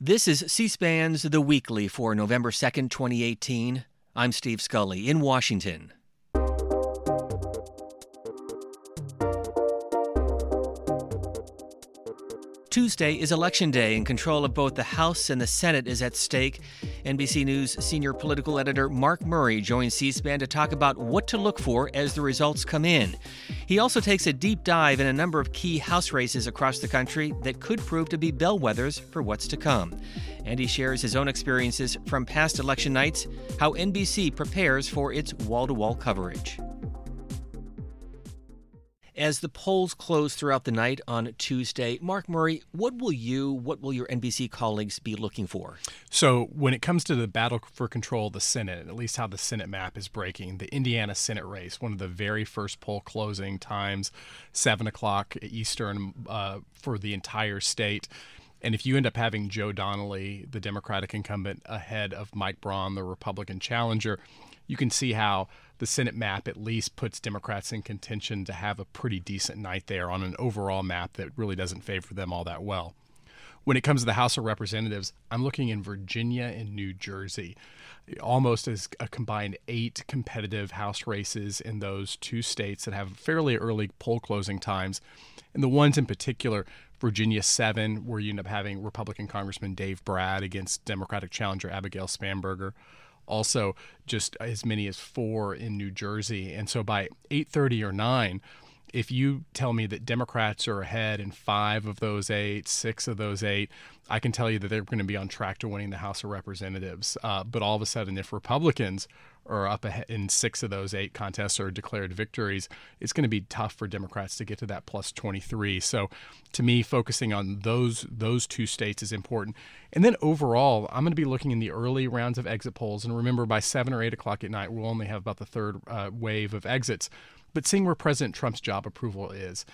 This is C SPAN's The Weekly for November 2nd, 2018. I'm Steve Scully in Washington. Tuesday is Election Day, and control of both the House and the Senate is at stake. NBC News senior political editor Mark Murray joins C SPAN to talk about what to look for as the results come in. He also takes a deep dive in a number of key House races across the country that could prove to be bellwethers for what's to come. And he shares his own experiences from past election nights, how NBC prepares for its wall to wall coverage. As the polls close throughout the night on Tuesday, Mark Murray, what will you, what will your NBC colleagues be looking for? So, when it comes to the battle for control of the Senate, at least how the Senate map is breaking, the Indiana Senate race, one of the very first poll closing times, 7 o'clock Eastern uh, for the entire state. And if you end up having Joe Donnelly, the Democratic incumbent, ahead of Mike Braun, the Republican challenger, you can see how the Senate map at least puts Democrats in contention to have a pretty decent night there on an overall map that really doesn't favor them all that well. When it comes to the House of Representatives, I'm looking in Virginia and New Jersey, almost as a combined eight competitive House races in those two states that have fairly early poll closing times. And the ones in particular, Virginia 7, where you end up having Republican Congressman Dave Brat against Democratic challenger Abigail Spanberger also just as many as four in New Jersey. And so by 8:30 or 9, if you tell me that Democrats are ahead in five of those eight, six of those eight, I can tell you that they're going to be on track to winning the House of Representatives. Uh, but all of a sudden, if Republicans are up ahead in six of those eight contests or declared victories, it's going to be tough for Democrats to get to that plus 23. So, to me, focusing on those those two states is important. And then overall, I'm going to be looking in the early rounds of exit polls. And remember, by seven or eight o'clock at night, we'll only have about the third uh, wave of exits. But seeing where President Trump's job approval is,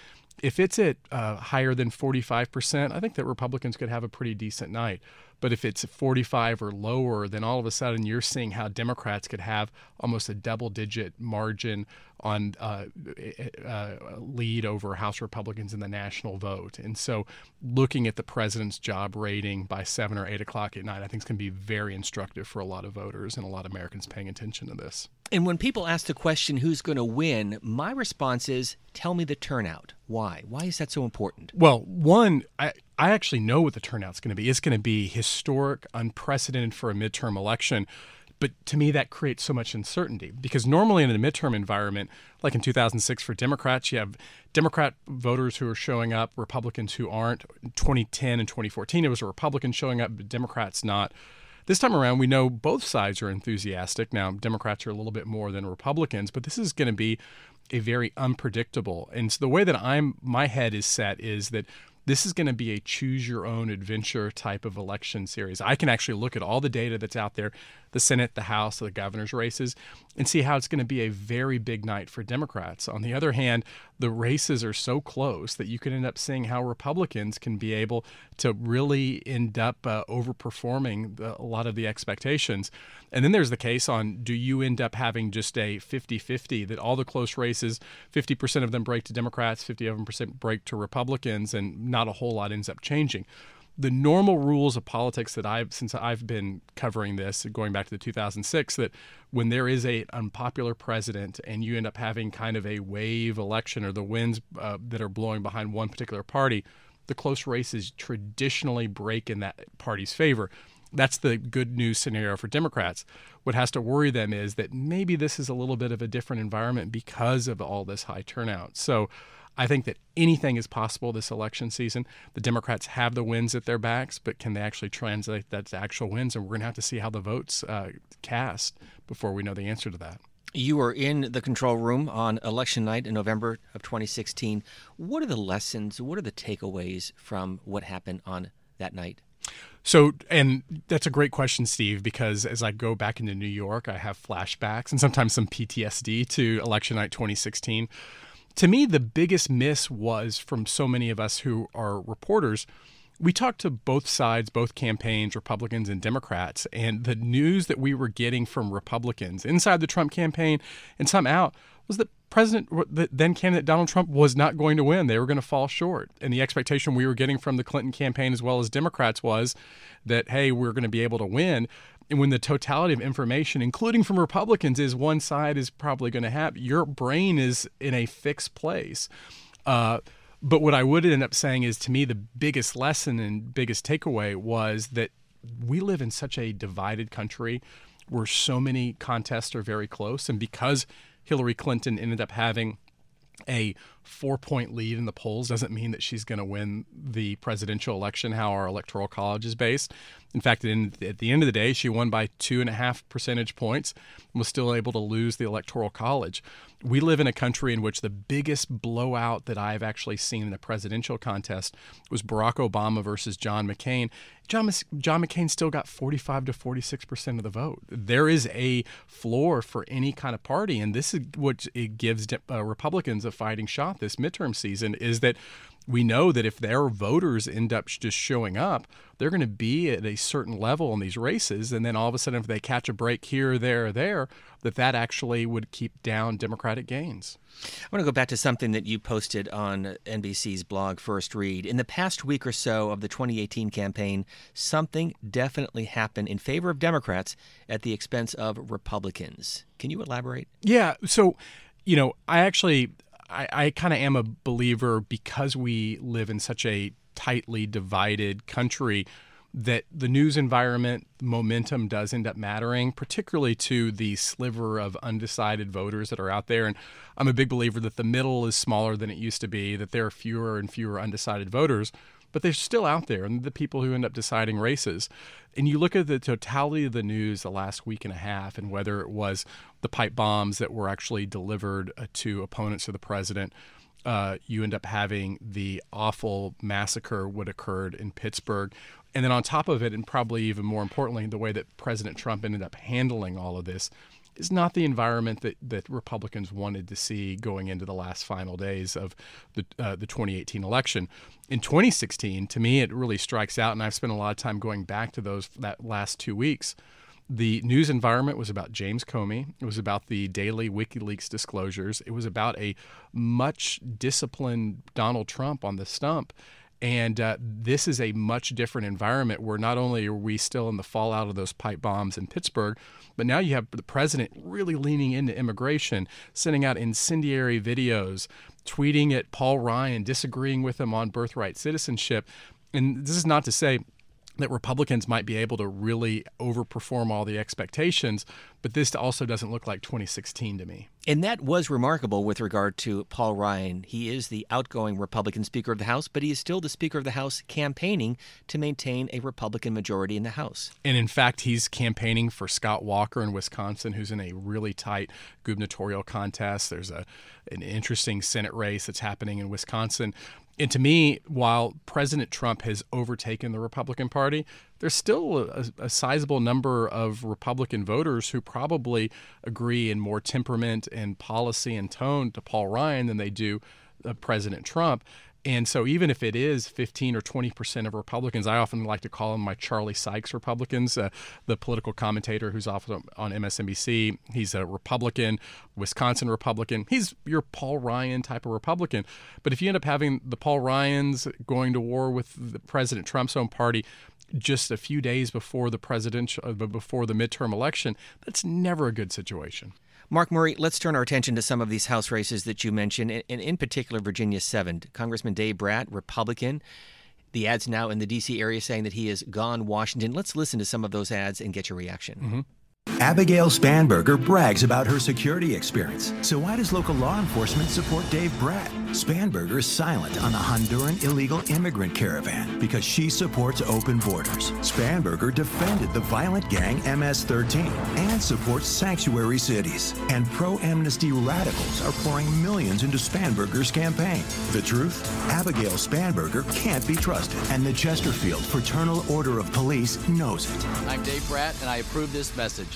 if it's at uh, higher than 45%, I think that Republicans could have a pretty decent night. But if it's 45 or lower, then all of a sudden you're seeing how Democrats could have almost a double digit margin on uh, uh, lead over House Republicans in the national vote. And so looking at the president's job rating by seven or eight o'clock at night, I think is going to be very instructive for a lot of voters and a lot of Americans paying attention to this. And when people ask the question, who's going to win, my response is, tell me the turnout. Why? Why is that so important? Well, one, I, I actually know what the turnout's going to be. It's going to be historic, unprecedented for a midterm election. But to me, that creates so much uncertainty because normally in a midterm environment, like in 2006 for Democrats, you have Democrat voters who are showing up, Republicans who aren't. In 2010 and 2014, it was a Republican showing up, but Democrats not. This time around, we know both sides are enthusiastic. Now, Democrats are a little bit more than Republicans, but this is going to be a very unpredictable. And so the way that I'm my head is set is that this is going to be a choose your own adventure type of election series. I can actually look at all the data that's out there, the Senate, the House, the governor's races, and see how it's going to be a very big night for Democrats. On the other hand, the races are so close that you can end up seeing how Republicans can be able to really end up uh, overperforming the, a lot of the expectations. And then there's the case on do you end up having just a 50 50 that all the close races, 50% of them break to Democrats, 50 of them break to Republicans, and not a whole lot ends up changing the normal rules of politics that I've since I've been covering this going back to the 2006 that when there is a unpopular president and you end up having kind of a wave election or the winds uh, that are blowing behind one particular party the close races traditionally break in that party's favor that's the good news scenario for Democrats. What has to worry them is that maybe this is a little bit of a different environment because of all this high turnout. So I think that anything is possible this election season. The Democrats have the wins at their backs, but can they actually translate that to actual wins? And we're going to have to see how the votes uh, cast before we know the answer to that. You were in the control room on election night in November of 2016. What are the lessons? What are the takeaways from what happened on that night? So, and that's a great question, Steve, because as I go back into New York, I have flashbacks and sometimes some PTSD to election night 2016 to me, the biggest miss was from so many of us who are reporters. We talked to both sides, both campaigns, Republicans and Democrats, and the news that we were getting from Republicans inside the Trump campaign and some out was that President, the then candidate Donald Trump was not going to win. They were going to fall short. And the expectation we were getting from the Clinton campaign as well as Democrats was that, hey, we're going to be able to win. When the totality of information, including from Republicans, is one side is probably going to have, your brain is in a fixed place. Uh, but what I would end up saying is to me, the biggest lesson and biggest takeaway was that we live in such a divided country where so many contests are very close. And because Hillary Clinton ended up having a four point lead in the polls doesn't mean that she's going to win the presidential election, how our electoral college is based. In fact, in, at the end of the day, she won by two and a half percentage points and was still able to lose the electoral college. We live in a country in which the biggest blowout that I've actually seen in a presidential contest was Barack Obama versus John McCain. John, John McCain still got 45 to 46 percent of the vote. There is a floor for any kind of party, and this is what it gives uh, Republicans a fighting shot this midterm season is that we know that if their voters end up just showing up, they're going to be at a certain level in these races, and then all of a sudden, if they catch a break here, there, or there, that that actually would keep down Democratic gains. I want to go back to something that you posted on NBC's blog First Read. In the past week or so of the 2018 campaign, something definitely happened in favor of Democrats at the expense of Republicans. Can you elaborate? Yeah. So, you know, I actually I, I kind of am a believer because we live in such a tightly divided country that the news environment momentum does end up mattering, particularly to the sliver of undecided voters that are out there. And I'm a big believer that the middle is smaller than it used to be, that there are fewer and fewer undecided voters but they're still out there and the people who end up deciding races. And you look at the totality of the news the last week and a half and whether it was the pipe bombs that were actually delivered uh, to opponents of the president. Uh, you end up having the awful massacre what occurred in Pittsburgh. And then on top of it, and probably even more importantly, the way that President Trump ended up handling all of this is not the environment that, that Republicans wanted to see going into the last final days of the, uh, the 2018 election. In 2016, to me, it really strikes out, and I've spent a lot of time going back to those that last two weeks. The news environment was about James Comey. It was about the daily WikiLeaks disclosures. It was about a much disciplined Donald Trump on the stump. And uh, this is a much different environment where not only are we still in the fallout of those pipe bombs in Pittsburgh, but now you have the president really leaning into immigration, sending out incendiary videos, tweeting at Paul Ryan, disagreeing with him on birthright citizenship. And this is not to say that Republicans might be able to really overperform all the expectations, but this also doesn't look like 2016 to me. And that was remarkable with regard to Paul Ryan. He is the outgoing Republican Speaker of the House, but he is still the Speaker of the House campaigning to maintain a Republican majority in the House. And in fact, he's campaigning for Scott Walker in Wisconsin, who's in a really tight gubernatorial contest. There's a an interesting Senate race that's happening in Wisconsin. And to me, while President Trump has overtaken the Republican Party, there's still a, a, sizable number of Republican voters who probably agree in more temperament and policy and tone to Paul Ryan than they do uh, President Trump. And so, even if it is 15 or 20 percent of Republicans, I often like to call them my Charlie Sykes Republicans, uh, the political commentator who's often on MSNBC. He's a Republican, Wisconsin Republican. He's your Paul Ryan type of Republican. But if you end up having the Paul Ryans going to war with the President Trump's own party, just a few days before the presidential uh, before the midterm election that's never a good situation Mark Murray, let's turn our attention to some of these House races that you mentioned, and in particular Virginia 7. Congressman Dave Brat, Republican. The ads now in the D.C. area saying that he has gone Washington. Let's listen to some of those ads and get your reaction. Mm-hmm. Abigail Spanberger brags about her security experience. So why does local law enforcement support Dave Brat? Spanberger is silent on the Honduran illegal immigrant caravan because she supports open borders. Spanberger defended the violent gang MS-13 and supports sanctuary cities. And pro-amnesty radicals are pouring millions into Spanberger's campaign. The truth? Abigail Spanberger can't be trusted, and the Chesterfield Fraternal Order of Police knows it. I'm Dave Brat, and I approve this message.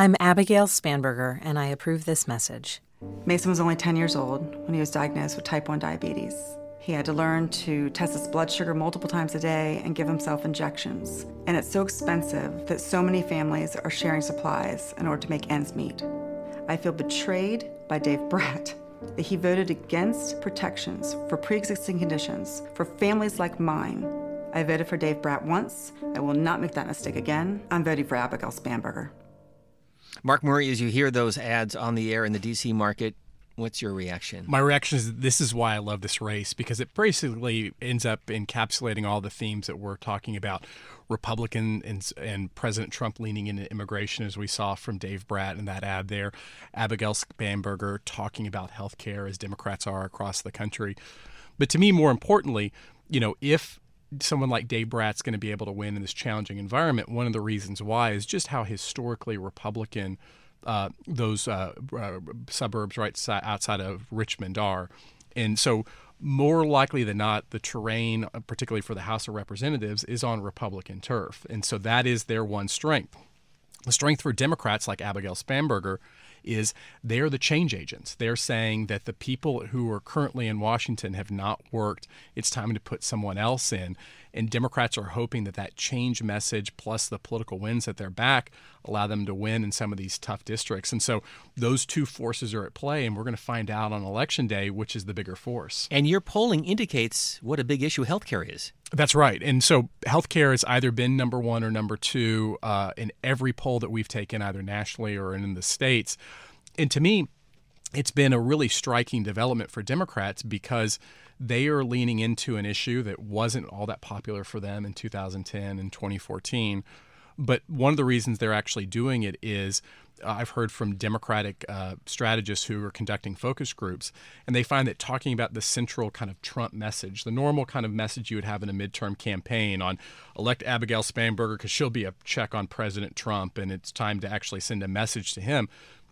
I'm Abigail Spanberger, and I approve this message. Mason was only 10 years old when he was diagnosed with type 1 diabetes. He had to learn to test his blood sugar multiple times a day and give himself injections. And it's so expensive that so many families are sharing supplies in order to make ends meet. I feel betrayed by Dave Brat that he voted against protections for pre existing conditions for families like mine. I voted for Dave Brat once. I will not make that mistake again. I'm voting for Abigail Spanberger. Mark Murray, as you hear those ads on the air in the D.C. market, What's your reaction? My reaction is this is why I love this race because it basically ends up encapsulating all the themes that we're talking about. Republican and, and President Trump leaning into immigration, as we saw from Dave Brat in that ad there. Abigail Spanberger talking about health care, as Democrats are across the country. But to me, more importantly, you know, if someone like Dave Brat's going to be able to win in this challenging environment, one of the reasons why is just how historically Republican uh, those uh, uh, suburbs right outside of Richmond are. And so, more likely than not, the terrain, uh, particularly for the House of Representatives, is on Republican turf. And so that is their one strength. The strength for Democrats like Abigail Spanberger is they're the change agents. They're saying that the people who are currently in Washington have not worked. It's time to put someone else in. And Democrats are hoping that that change message plus the political wins at their back allow them to win in some of these tough districts. And so those two forces are at play, and we're going to find out on election day which is the bigger force. And your polling indicates what a big issue healthcare is. That's right. And so healthcare has either been number one or number two uh, in every poll that we've taken, either nationally or in the states. And to me, it's been a really striking development for Democrats because they are leaning into an issue that wasn't all that popular for them in 2010 and 2014. But one of the reasons they're actually doing it is I've heard from Democratic uh, strategists who are conducting focus groups, and they find that talking about the central kind of Trump message, the normal kind of message you would have in a midterm campaign on elect Abigail Spanberger because she'll be a check on President Trump and it's time to actually send a message to him.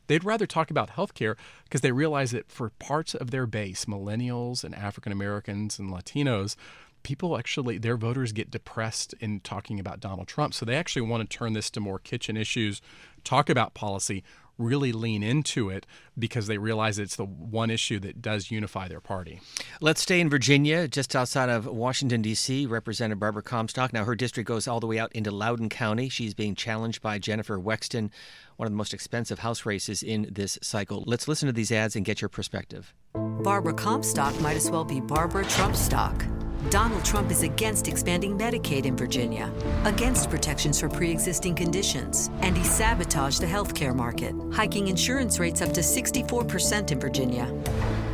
They'd rather talk about healthcare because they realize that for parts of their base, millennials and African Americans and Latinos, people actually their voters get depressed in talking about Donald Trump. So they actually want to turn this to more kitchen issues, talk about policy, really lean into it because they realize it's the one issue that does unify their party. Let's stay in Virginia, just outside of Washington, D.C. Representative Barbara Comstock. Now, her district goes all the way out into Loudoun County. She's being challenged by Jennifer Wexton, one of the most expensive House races in this cycle. Let's listen to these ads and get your perspective. Barbara Comstock might as well be Barbara Trumpstock. Donald Trump is against expanding Medicaid in Virginia, against protections for pre existing conditions, and he sabotaged the healthcare market, hiking insurance rates up to 64% in Virginia.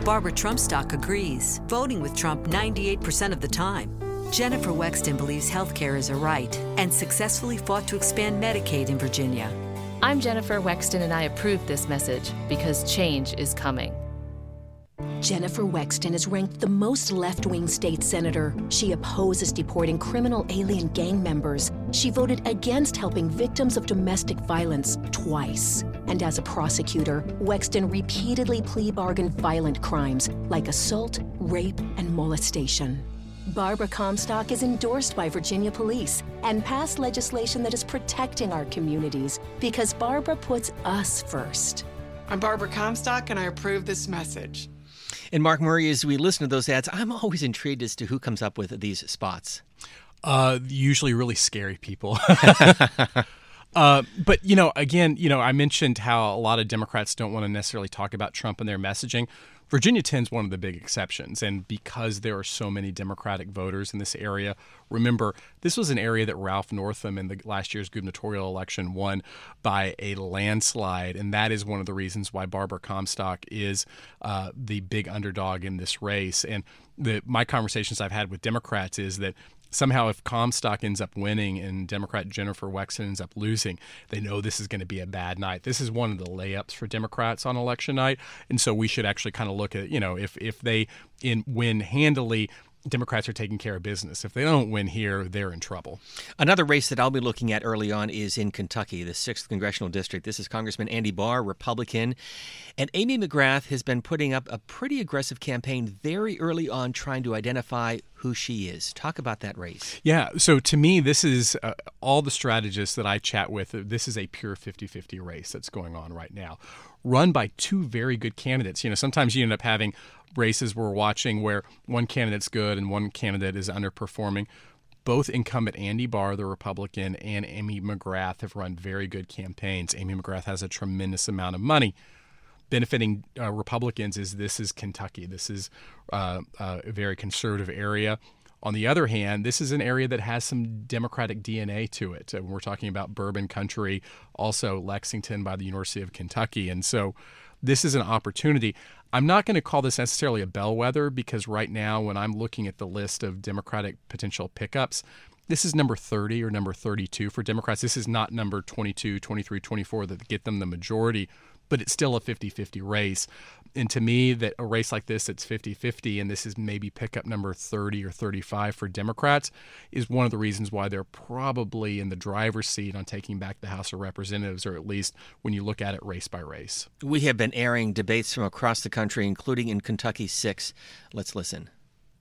Barbara Trumpstock agrees, voting with Trump 98% of the time. Jennifer Wexton believes healthcare is a right and successfully fought to expand Medicaid in Virginia. I'm Jennifer Wexton, and I approve this message because change is coming. Jennifer Wexton is ranked the most left wing state senator. She opposes deporting criminal alien gang members. She voted against helping victims of domestic violence twice. And as a prosecutor, Wexton repeatedly plea bargained violent crimes like assault, rape, and molestation. Barbara Comstock is endorsed by Virginia police and passed legislation that is protecting our communities because Barbara puts us first. I'm Barbara Comstock, and I approve this message. And Mark Murray, as we listen to those ads, I'm always intrigued as to who comes up with these spots. Uh, usually really scary people. Uh, but you know, again, you know, I mentioned how a lot of Democrats don't want to necessarily talk about Trump in their messaging. Virginia 10 is one of the big exceptions. And because there are so many Democratic voters in this area, remember, this was an area that Ralph Northam in the last year's gubernatorial election won by a landslide. And that is one of the reasons why Barbara Comstock is uh, the big underdog in this race. And the, my conversations I've had with Democrats is that somehow if Comstock ends up winning and Democrat Jennifer Wexton ends up losing, they know this is going to be a bad night. This is one of the layups for Democrats on election night, and so we should actually kind of look at you know if if they in win handily, Democrats are taking care of business. If they don't win here, they're in trouble. Another race that I'll be looking at early on is in Kentucky, the 6th Congressional District. This is Congressman Andy Barr, Republican. And Amy McGrath has been putting up a pretty aggressive campaign very early on trying to identify who she is. Talk about that race. Yeah. So to me, this is uh, all the strategists that I chat with, this is a pure 50 50 race that's going on right now, run by two very good candidates. You know, sometimes you end up having races we're watching where one candidate's good and one candidate is underperforming. Both incumbent Andy Barr, the Republican, and Amy McGrath have run very good campaigns. Amy McGrath has a tremendous amount of money. benefiting uh, Republicans is this is Kentucky. This is uh, a very conservative area. On the other hand, this is an area that has some Democratic DNA to it. And we're talking about Bourbon Country, also Lexington by the University of Kentucky. And so this is an opportunity. I'm not going to call this necessarily a bellwether because right now, when I'm looking at the list of Democratic potential pickups, this is number 30 or number 32 for Democrats. This is not number 22, 23, 24 that get them the majority, but it's still a 50 50 race and to me that a race like this it's 50-50 and this is maybe pickup number 30 or 35 for democrats is one of the reasons why they're probably in the driver's seat on taking back the house of representatives or at least when you look at it race by race. We have been airing debates from across the country including in kentucky 6 let's listen.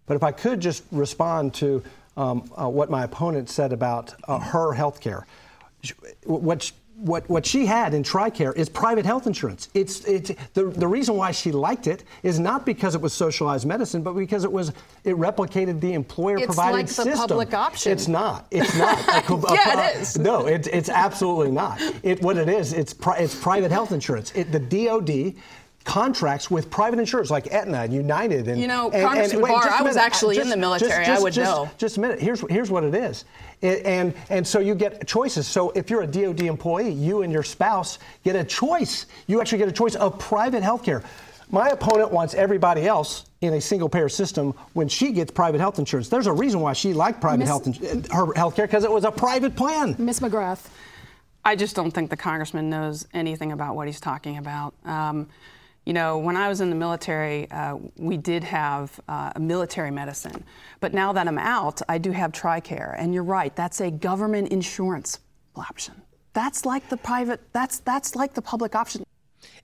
But if i could just respond to um, uh, what my opponent said about uh, her health care what what, what she had in TRICARE is private health insurance. It's, it's the, the reason why she liked it is not because it was socialized medicine, but because it was it replicated the employer provided it's like the public option. It's not. It's not. yeah, it is. No, it, it's absolutely not. It, what it is, it's, pri- it's private health insurance. It, the DOD contracts with private insurers like Aetna and United and you know and, Congressman and, wait, Barr, I was actually just, in the military. Just, just, I would just, know. Just a minute. Here's here's what it is, it, and and so you get choices. So if you're a DoD employee, you and your spouse get a choice. You actually get a choice of private health care. My opponent wants everybody else in a single payer system when she gets private health insurance. There's a reason why she liked private Ms. health her health care because it was a private plan. Miss McGrath. I just don't think the congressman knows anything about what he's talking about. Um, you know, when I was in the military, uh, we did have uh, military medicine. But now that I'm out, I do have TRICARE. And you're right, that's a government insurance option. That's like the private, that's, that's like the public option.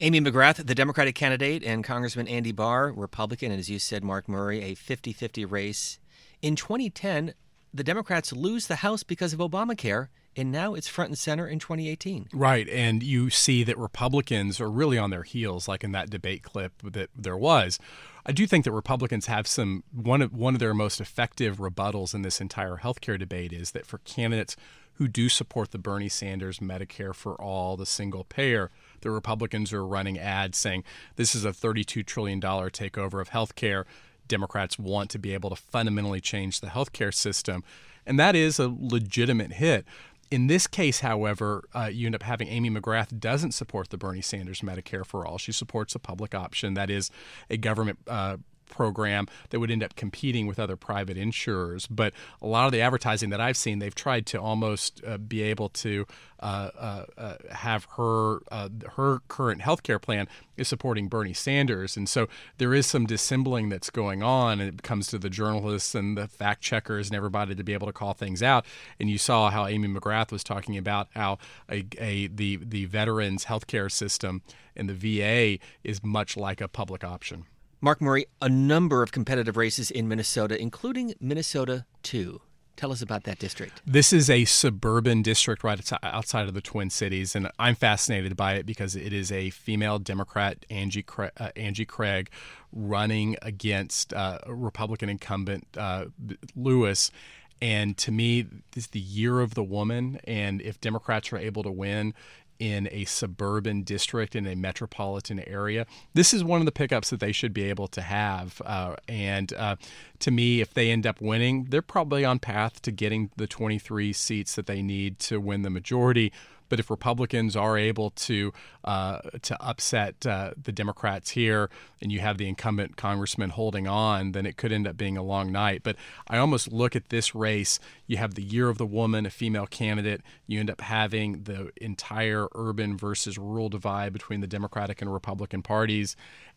Amy McGrath, the Democratic candidate, and Congressman Andy Barr, Republican, and as you said, Mark Murray, a 50 50 race. In 2010, the Democrats lose the House because of Obamacare and now it's front and center in 2018. Right, and you see that Republicans are really on their heels, like in that debate clip that there was. I do think that Republicans have some one of one of their most effective rebuttals in this entire healthcare debate is that for candidates who do support the Bernie Sanders Medicare for all, the single payer, the Republicans are running ads saying this is a $32 trillion takeover of healthcare. Democrats want to be able to fundamentally change the healthcare system. And that is a legitimate hit. In this case, however, uh, you end up having Amy McGrath doesn't support the Bernie Sanders Medicare for All. She supports a public option that is a government uh, program that would end up competing with other private insurers. But a lot of the advertising that I've seen, they've tried to almost uh, be able to uh, uh, uh have her uh, her current health care plan is supporting Bernie Sanders, and so there is some dissembling that's going on, and it comes to the journalists and the fact checkers and everybody to be able to call things out. And you saw how Amy McGrath was talking about how a, a the the veterans health care system and the VA is much like a public option. Mark Murray, a number of competitive races in Minnesota, including Minnesota 2. Tell us about that district. This is a suburban district right outside of the Twin Cities, and I'm fascinated by it because it is a female Democrat, Angie Craig, uh, Angie Craig running against uh, Republican incumbent uh, Lewis. And to me, this is the year of the woman. And if Democrats are able to win, in a suburban district in a metropolitan area. This is one of the pickups that they should be able to have. Uh, and uh, to me, if they end up winning, they're probably on path to getting the 23 seats that they need to win the majority. But if Republicans are able to uh, to upset uh, the Democrats here, and you have the incumbent congressman holding on, then it could end up being a long night. But I almost look at this race. You have the year of the woman, a female candidate. You end up having the entire urban versus rural divide between the Democratic and Republican parties.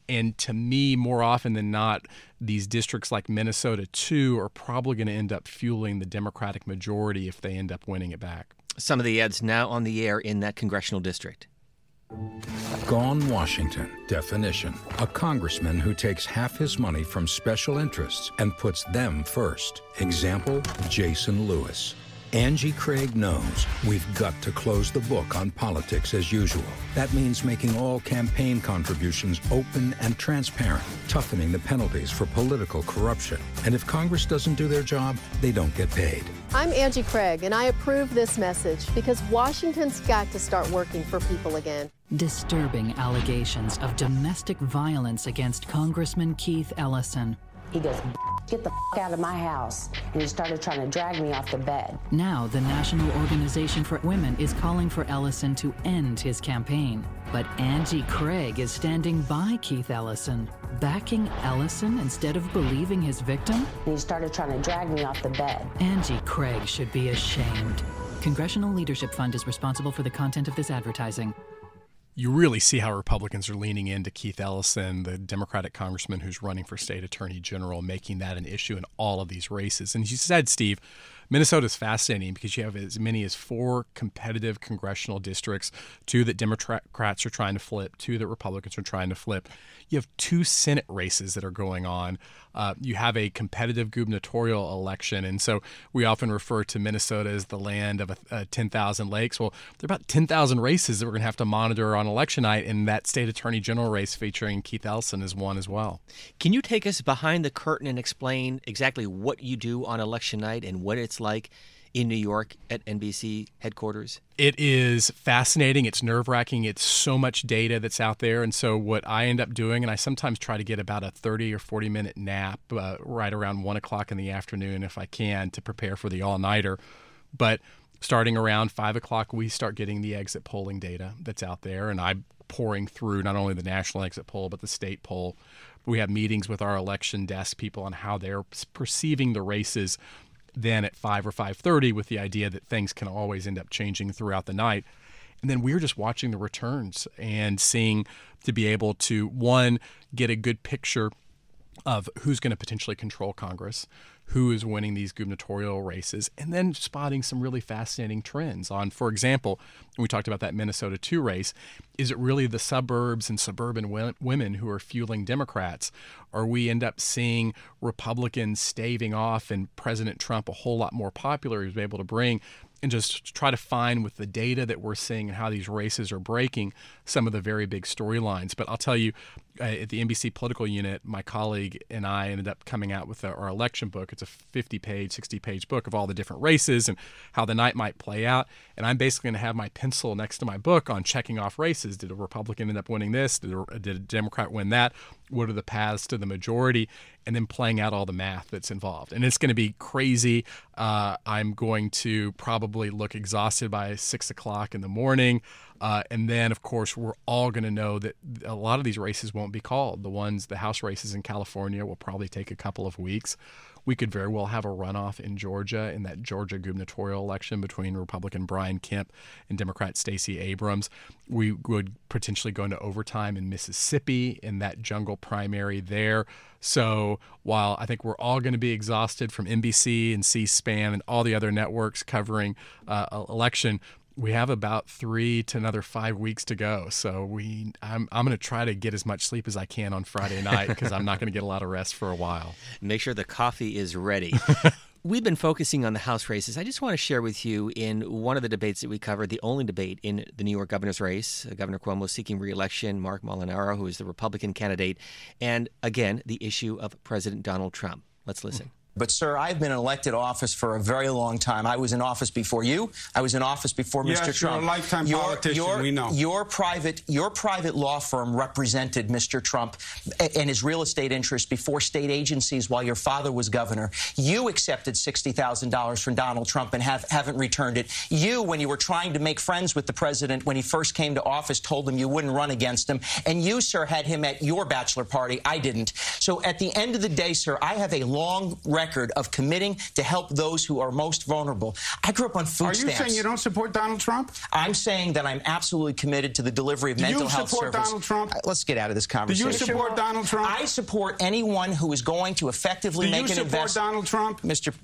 And to me, more often than not, these districts like Minnesota 2 are probably going to end up fueling the Democratic majority if they end up winning it back. Some of the ads now on the air in that congressional district. Gone Washington. Definition A congressman who takes half his money from special interests and puts them first. Example Jason Lewis. Angie Craig knows we've got to close the book on politics as usual. That means making all campaign contributions open and transparent, toughening the penalties for political corruption. And if Congress doesn't do their job, they don't get paid. I'm Angie Craig, and I approve this message because Washington's got to start working for people again. Disturbing allegations of domestic violence against Congressman Keith Ellison. He goes, get the f- out of my house. And he started trying to drag me off the bed. Now, the National Organization for Women is calling for Ellison to end his campaign. But Angie Craig is standing by Keith Ellison, backing Ellison instead of believing his victim? And he started trying to drag me off the bed. Angie Craig should be ashamed. Congressional Leadership Fund is responsible for the content of this advertising you really see how Republicans are leaning into Keith Ellison, the Democratic congressman who's running for state attorney general, making that an issue in all of these races. And you said, Steve, Minnesota is fascinating because you have as many as four competitive congressional districts, two that Democrats are trying to flip, two that Republicans are trying to flip. You have two Senate races that are going on. Uh, you have a competitive gubernatorial election. And so we often refer to Minnesota as the land of a, a 10,000 lakes. Well, there are about 10,000 races that we're going to have to monitor on election night, and that state attorney general race featuring Keith Ellison is one as well. Can you take us behind the curtain and explain exactly what you do on election night and what it's like in New York at NBC headquarters? It is fascinating. It's nerve wracking. It's so much data that's out there. And so, what I end up doing, and I sometimes try to get about a 30 or 40 minute nap uh, right around one o'clock in the afternoon if I can to prepare for the all nighter. But starting around five o'clock, we start getting the exit polling data that's out there. And I'm poring through not only the national exit poll, but the state poll. We have meetings with our election desk people on how they're perceiving the races then at 5 or 5.30 with the idea that things can always end up changing throughout the night. And then we were just watching the returns and seeing to be able to one get a good picture of who's going to potentially control congress who is winning these gubernatorial races, and then spotting some really fascinating trends on, for example, we talked about that Minnesota 2 race. Is it really the suburbs and suburban women who are fueling Democrats? Or we end up seeing Republicans staving off and President Trump a whole lot more popular. Was able to bring and just try to find with the data that we're seeing and how these races are breaking some of the very big storylines. But I'll tell you, at the NBC political unit, my colleague and I ended up coming out with our election book. It's a 50 page, 60 page book of all the different races and how the night might play out. And I'm basically going to have my pencil next to my book on checking off races. Did a Republican end up winning this? Did a, did a Democrat win that? What are the paths to the majority? And then playing out all the math that's involved. And it's going to be crazy. Uh, I'm going to probably look exhausted by six o'clock in the morning. Uh, and then, of course, we're all going to know that a lot of these races won't be called. The ones, the House races in California, will probably take a couple of weeks. We could very well have a runoff in Georgia in that Georgia gubernatorial election between Republican Brian Kemp and Democrat Stacey Abrams. We would potentially go into overtime in Mississippi in that jungle primary there. So while I think we're all going to be exhausted from NBC and C SPAN and all the other networks covering uh, election, we have about three to another five weeks to go. So we, I'm, I'm going to try to get as much sleep as I can on Friday night because I'm not going to get a lot of rest for a while. Make sure the coffee is ready. We've been focusing on the House races. I just want to share with you in one of the debates that we covered, the only debate in the New York governor's race, uh, Governor Cuomo seeking reelection, Marc Molinaro, who is the Republican candidate, and again, the issue of President Donald Trump. Let's listen. But, sir, I've been in elected office for a very long time. I was in office before you. I was in office before yes, Mr. Trump. You're a lifetime your, politician. Your, we know. Your private, your private law firm represented Mr. Trump and his real estate interests before state agencies while your father was governor. You accepted $60,000 from Donald Trump and have, haven't returned it. You, when you were trying to make friends with the president when he first came to office, told him you wouldn't run against him. And you, sir, had him at your bachelor party. I didn't. So at the end of the day, sir, I have a long record of committing to help those who are most vulnerable. I grew up on food are stamps. Are you saying you don't support Donald Trump? I'm saying that I'm absolutely committed to the delivery of Do mental health service. Do you support Donald Trump? Uh, let's get out of this conversation. Do you support Donald Trump? I support anyone who is going to effectively Do make an investment. Do you support Donald Trump? Mr.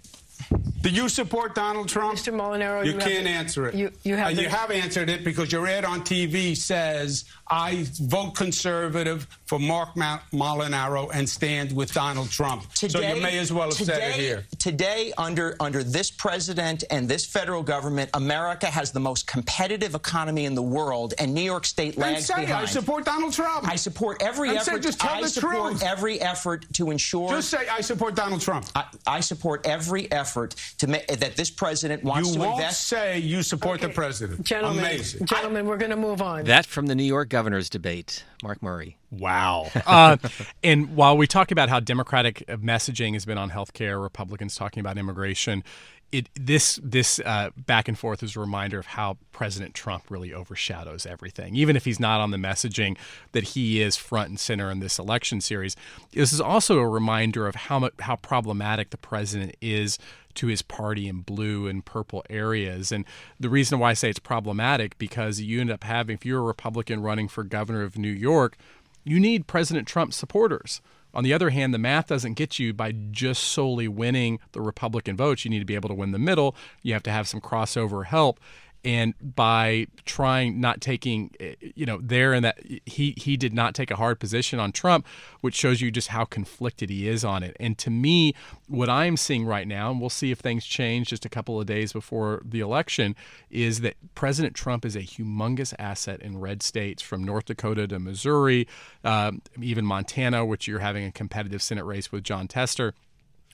Do you support Donald Trump? Mr. Molinaro, you, you can't have, answer it. You, you have, uh, you have answered it because your ad on TV says I vote conservative for Marc Molinaro and stand with Donald Trump. Today, so you may as well have today, said it here. Today, under under this president and this federal government, America has the most competitive economy in the world, and New York State lags say, behind. I support Donald Trump. I support every and effort. Say, just tell I the support truth. every effort to ensure. Just say I support Donald Trump. I, I support every effort to make that this president wants you to won't invest. say you support okay. the president. Gentlemen, Amazing. Gentlemen, we're going to move on. That from the New York governor's debate. Mark Murray. Wow. uh, and while we talk about how Democratic messaging has been on healthcare, Republicans talking about immigration, it this this uh, back and forth is a reminder of how President Trump really overshadows everything. Even if he's not on the messaging, that he is front and center in this election series. This is also a reminder of how much, how problematic the president is to his party in blue and purple areas. And the reason why I say it's problematic because you end up having, if you're a Republican running for governor of New York, you need President Trump's supporters. On the other hand, the math doesn't get you by just solely winning the Republican votes. You need to be able to win the middle. You have to have some crossover help and by trying not taking you know there and that he he did not take a hard position on Trump which shows you just how conflicted he is on it. And to me what I'm seeing right now and we'll see if things change just a couple of days before the election is that President Trump is a humongous asset in red states from North Dakota to Missouri um, even Montana which you're having a competitive Senate race with Jon Tester.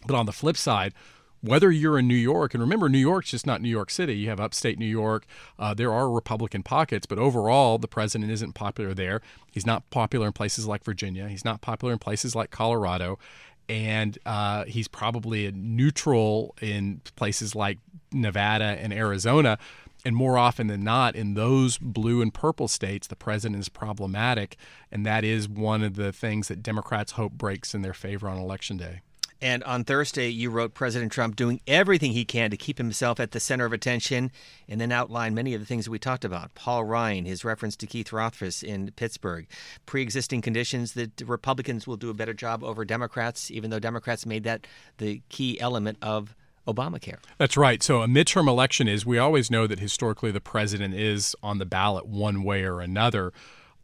But on the flip side whether you're in New York, and remember, New York's just not New York City. You have upstate New York. Uh, there are Republican pockets, but overall, the president isn't popular there. He's not popular in places like Virginia. He's not popular in places like Colorado. And uh, he's probably a neutral in places like Nevada and Arizona. And more often than not, in those blue and purple states, the president is problematic. And that is one of the things that Democrats hope breaks in their favor on Election Day. And on Thursday, you wrote President Trump doing everything he can to keep himself at the center of attention, and then outlined many of the things we talked about. Paul Ryan, his reference to Keith Rothfus in Pittsburgh, pre existing conditions that Republicans will do a better job over Democrats, even though Democrats made that the key element of Obamacare. That's right. So a midterm election is, we always know that historically the president is on the ballot one way or another.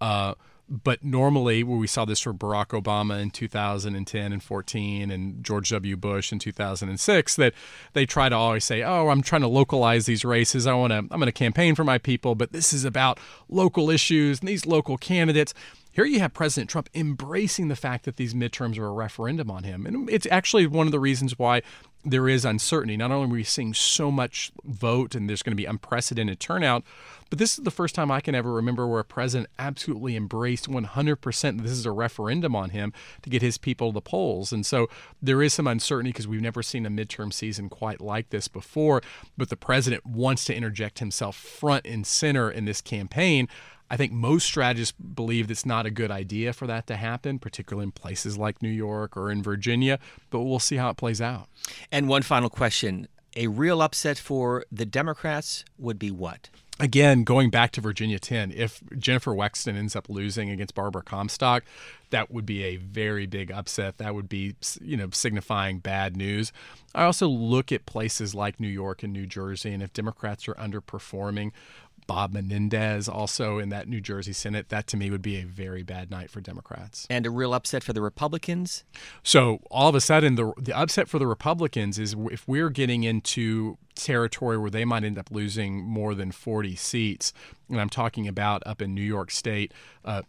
Uh, but normally, where we saw this for Barack Obama in 2010 and 14 and George W. Bush in 2006, that they try to always say, "Oh, I'm trying to localize these races. I want to. I'm going to campaign for my people, but this is about local issues and these local candidates." Here you have President Trump embracing the fact that these midterms are a referendum on him. And it's actually one of the reasons why there is uncertainty. Not only are we seeing so much vote and there's going to be unprecedented turnout, but this is the first time I can ever remember where a president absolutely embraced 100% that this is a referendum on him to get his people to the polls. And so there is some uncertainty because we've never seen a midterm season quite like this before. But the president wants to interject himself front and center in this campaign. I think most strategists believe it's not a good idea for that to happen, particularly in places like New York or in Virginia, but we'll see how it plays out. And one final question a real upset for the Democrats would be what? Again, going back to Virginia 10, if Jennifer Wexton ends up losing against Barbara Comstock, that would be a very big upset. That would be, you know, signifying bad news. I also look at places like New York and New Jersey, and if Democrats are underperforming, Bob Menendez also in that New Jersey Senate. That to me would be a very bad night for Democrats. And a real upset for the Republicans? So all of a sudden, the, the upset for the Republicans is if we're getting into territory where they might end up losing more than 40 seats, and I'm talking about up in New York State. Uh,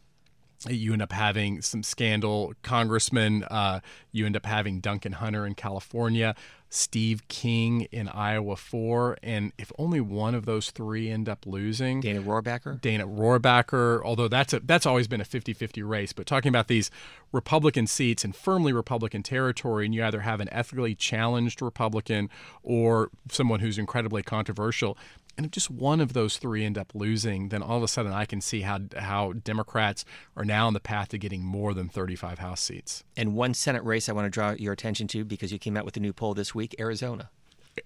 you end up having some scandal congressman Uh, you end up having Duncan Hunter in California, Steve King in Iowa 4. And if only one of those three end up losing, Dana Rohrabacher? Dana Rohrabacher, although that's, a, that's always been a 50 50 race. But talking about these Republican seats in firmly Republican territory, and you either have an ethically challenged Republican or someone who's incredibly controversial, and if just one of those three end up losing, then all of a sudden I can see how how Democrats are now on the path to getting more than 35 House seats. And one Senate race I want to draw your attention to because you came out with a new poll this week, Arizona.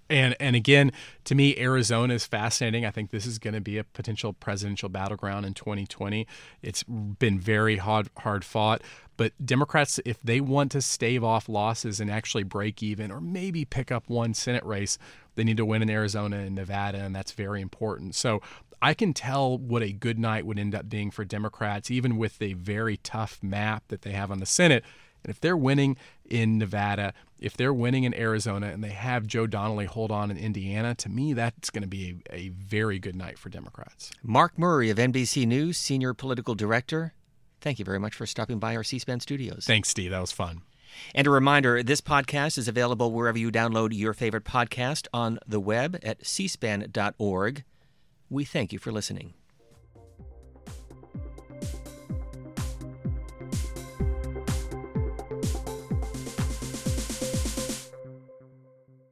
And and again, to me, Arizona is fascinating. I think this is going to be a potential presidential battleground in 2020. It's been very hard hard fought. But Democrats, if they want to stave off losses and actually break even or maybe pick up one Senate race, They need to win in Arizona and Nevada, and that's very important. So I can tell what a good night would end up being for Democrats, even with the very tough map that they have on the Senate. And if they're winning in Nevada, if they're winning in Arizona, and they have Joe Donnelly hold on in Indiana, to me, that's going to be a, a very good night for Democrats. Mark Murray of NBC News, Senior Political Director. Thank you very much for stopping by our C SPAN studios. Thanks, Steve. That was fun. And a reminder this podcast is available wherever you download your favorite podcast on the web at cspan.org. We thank you for listening.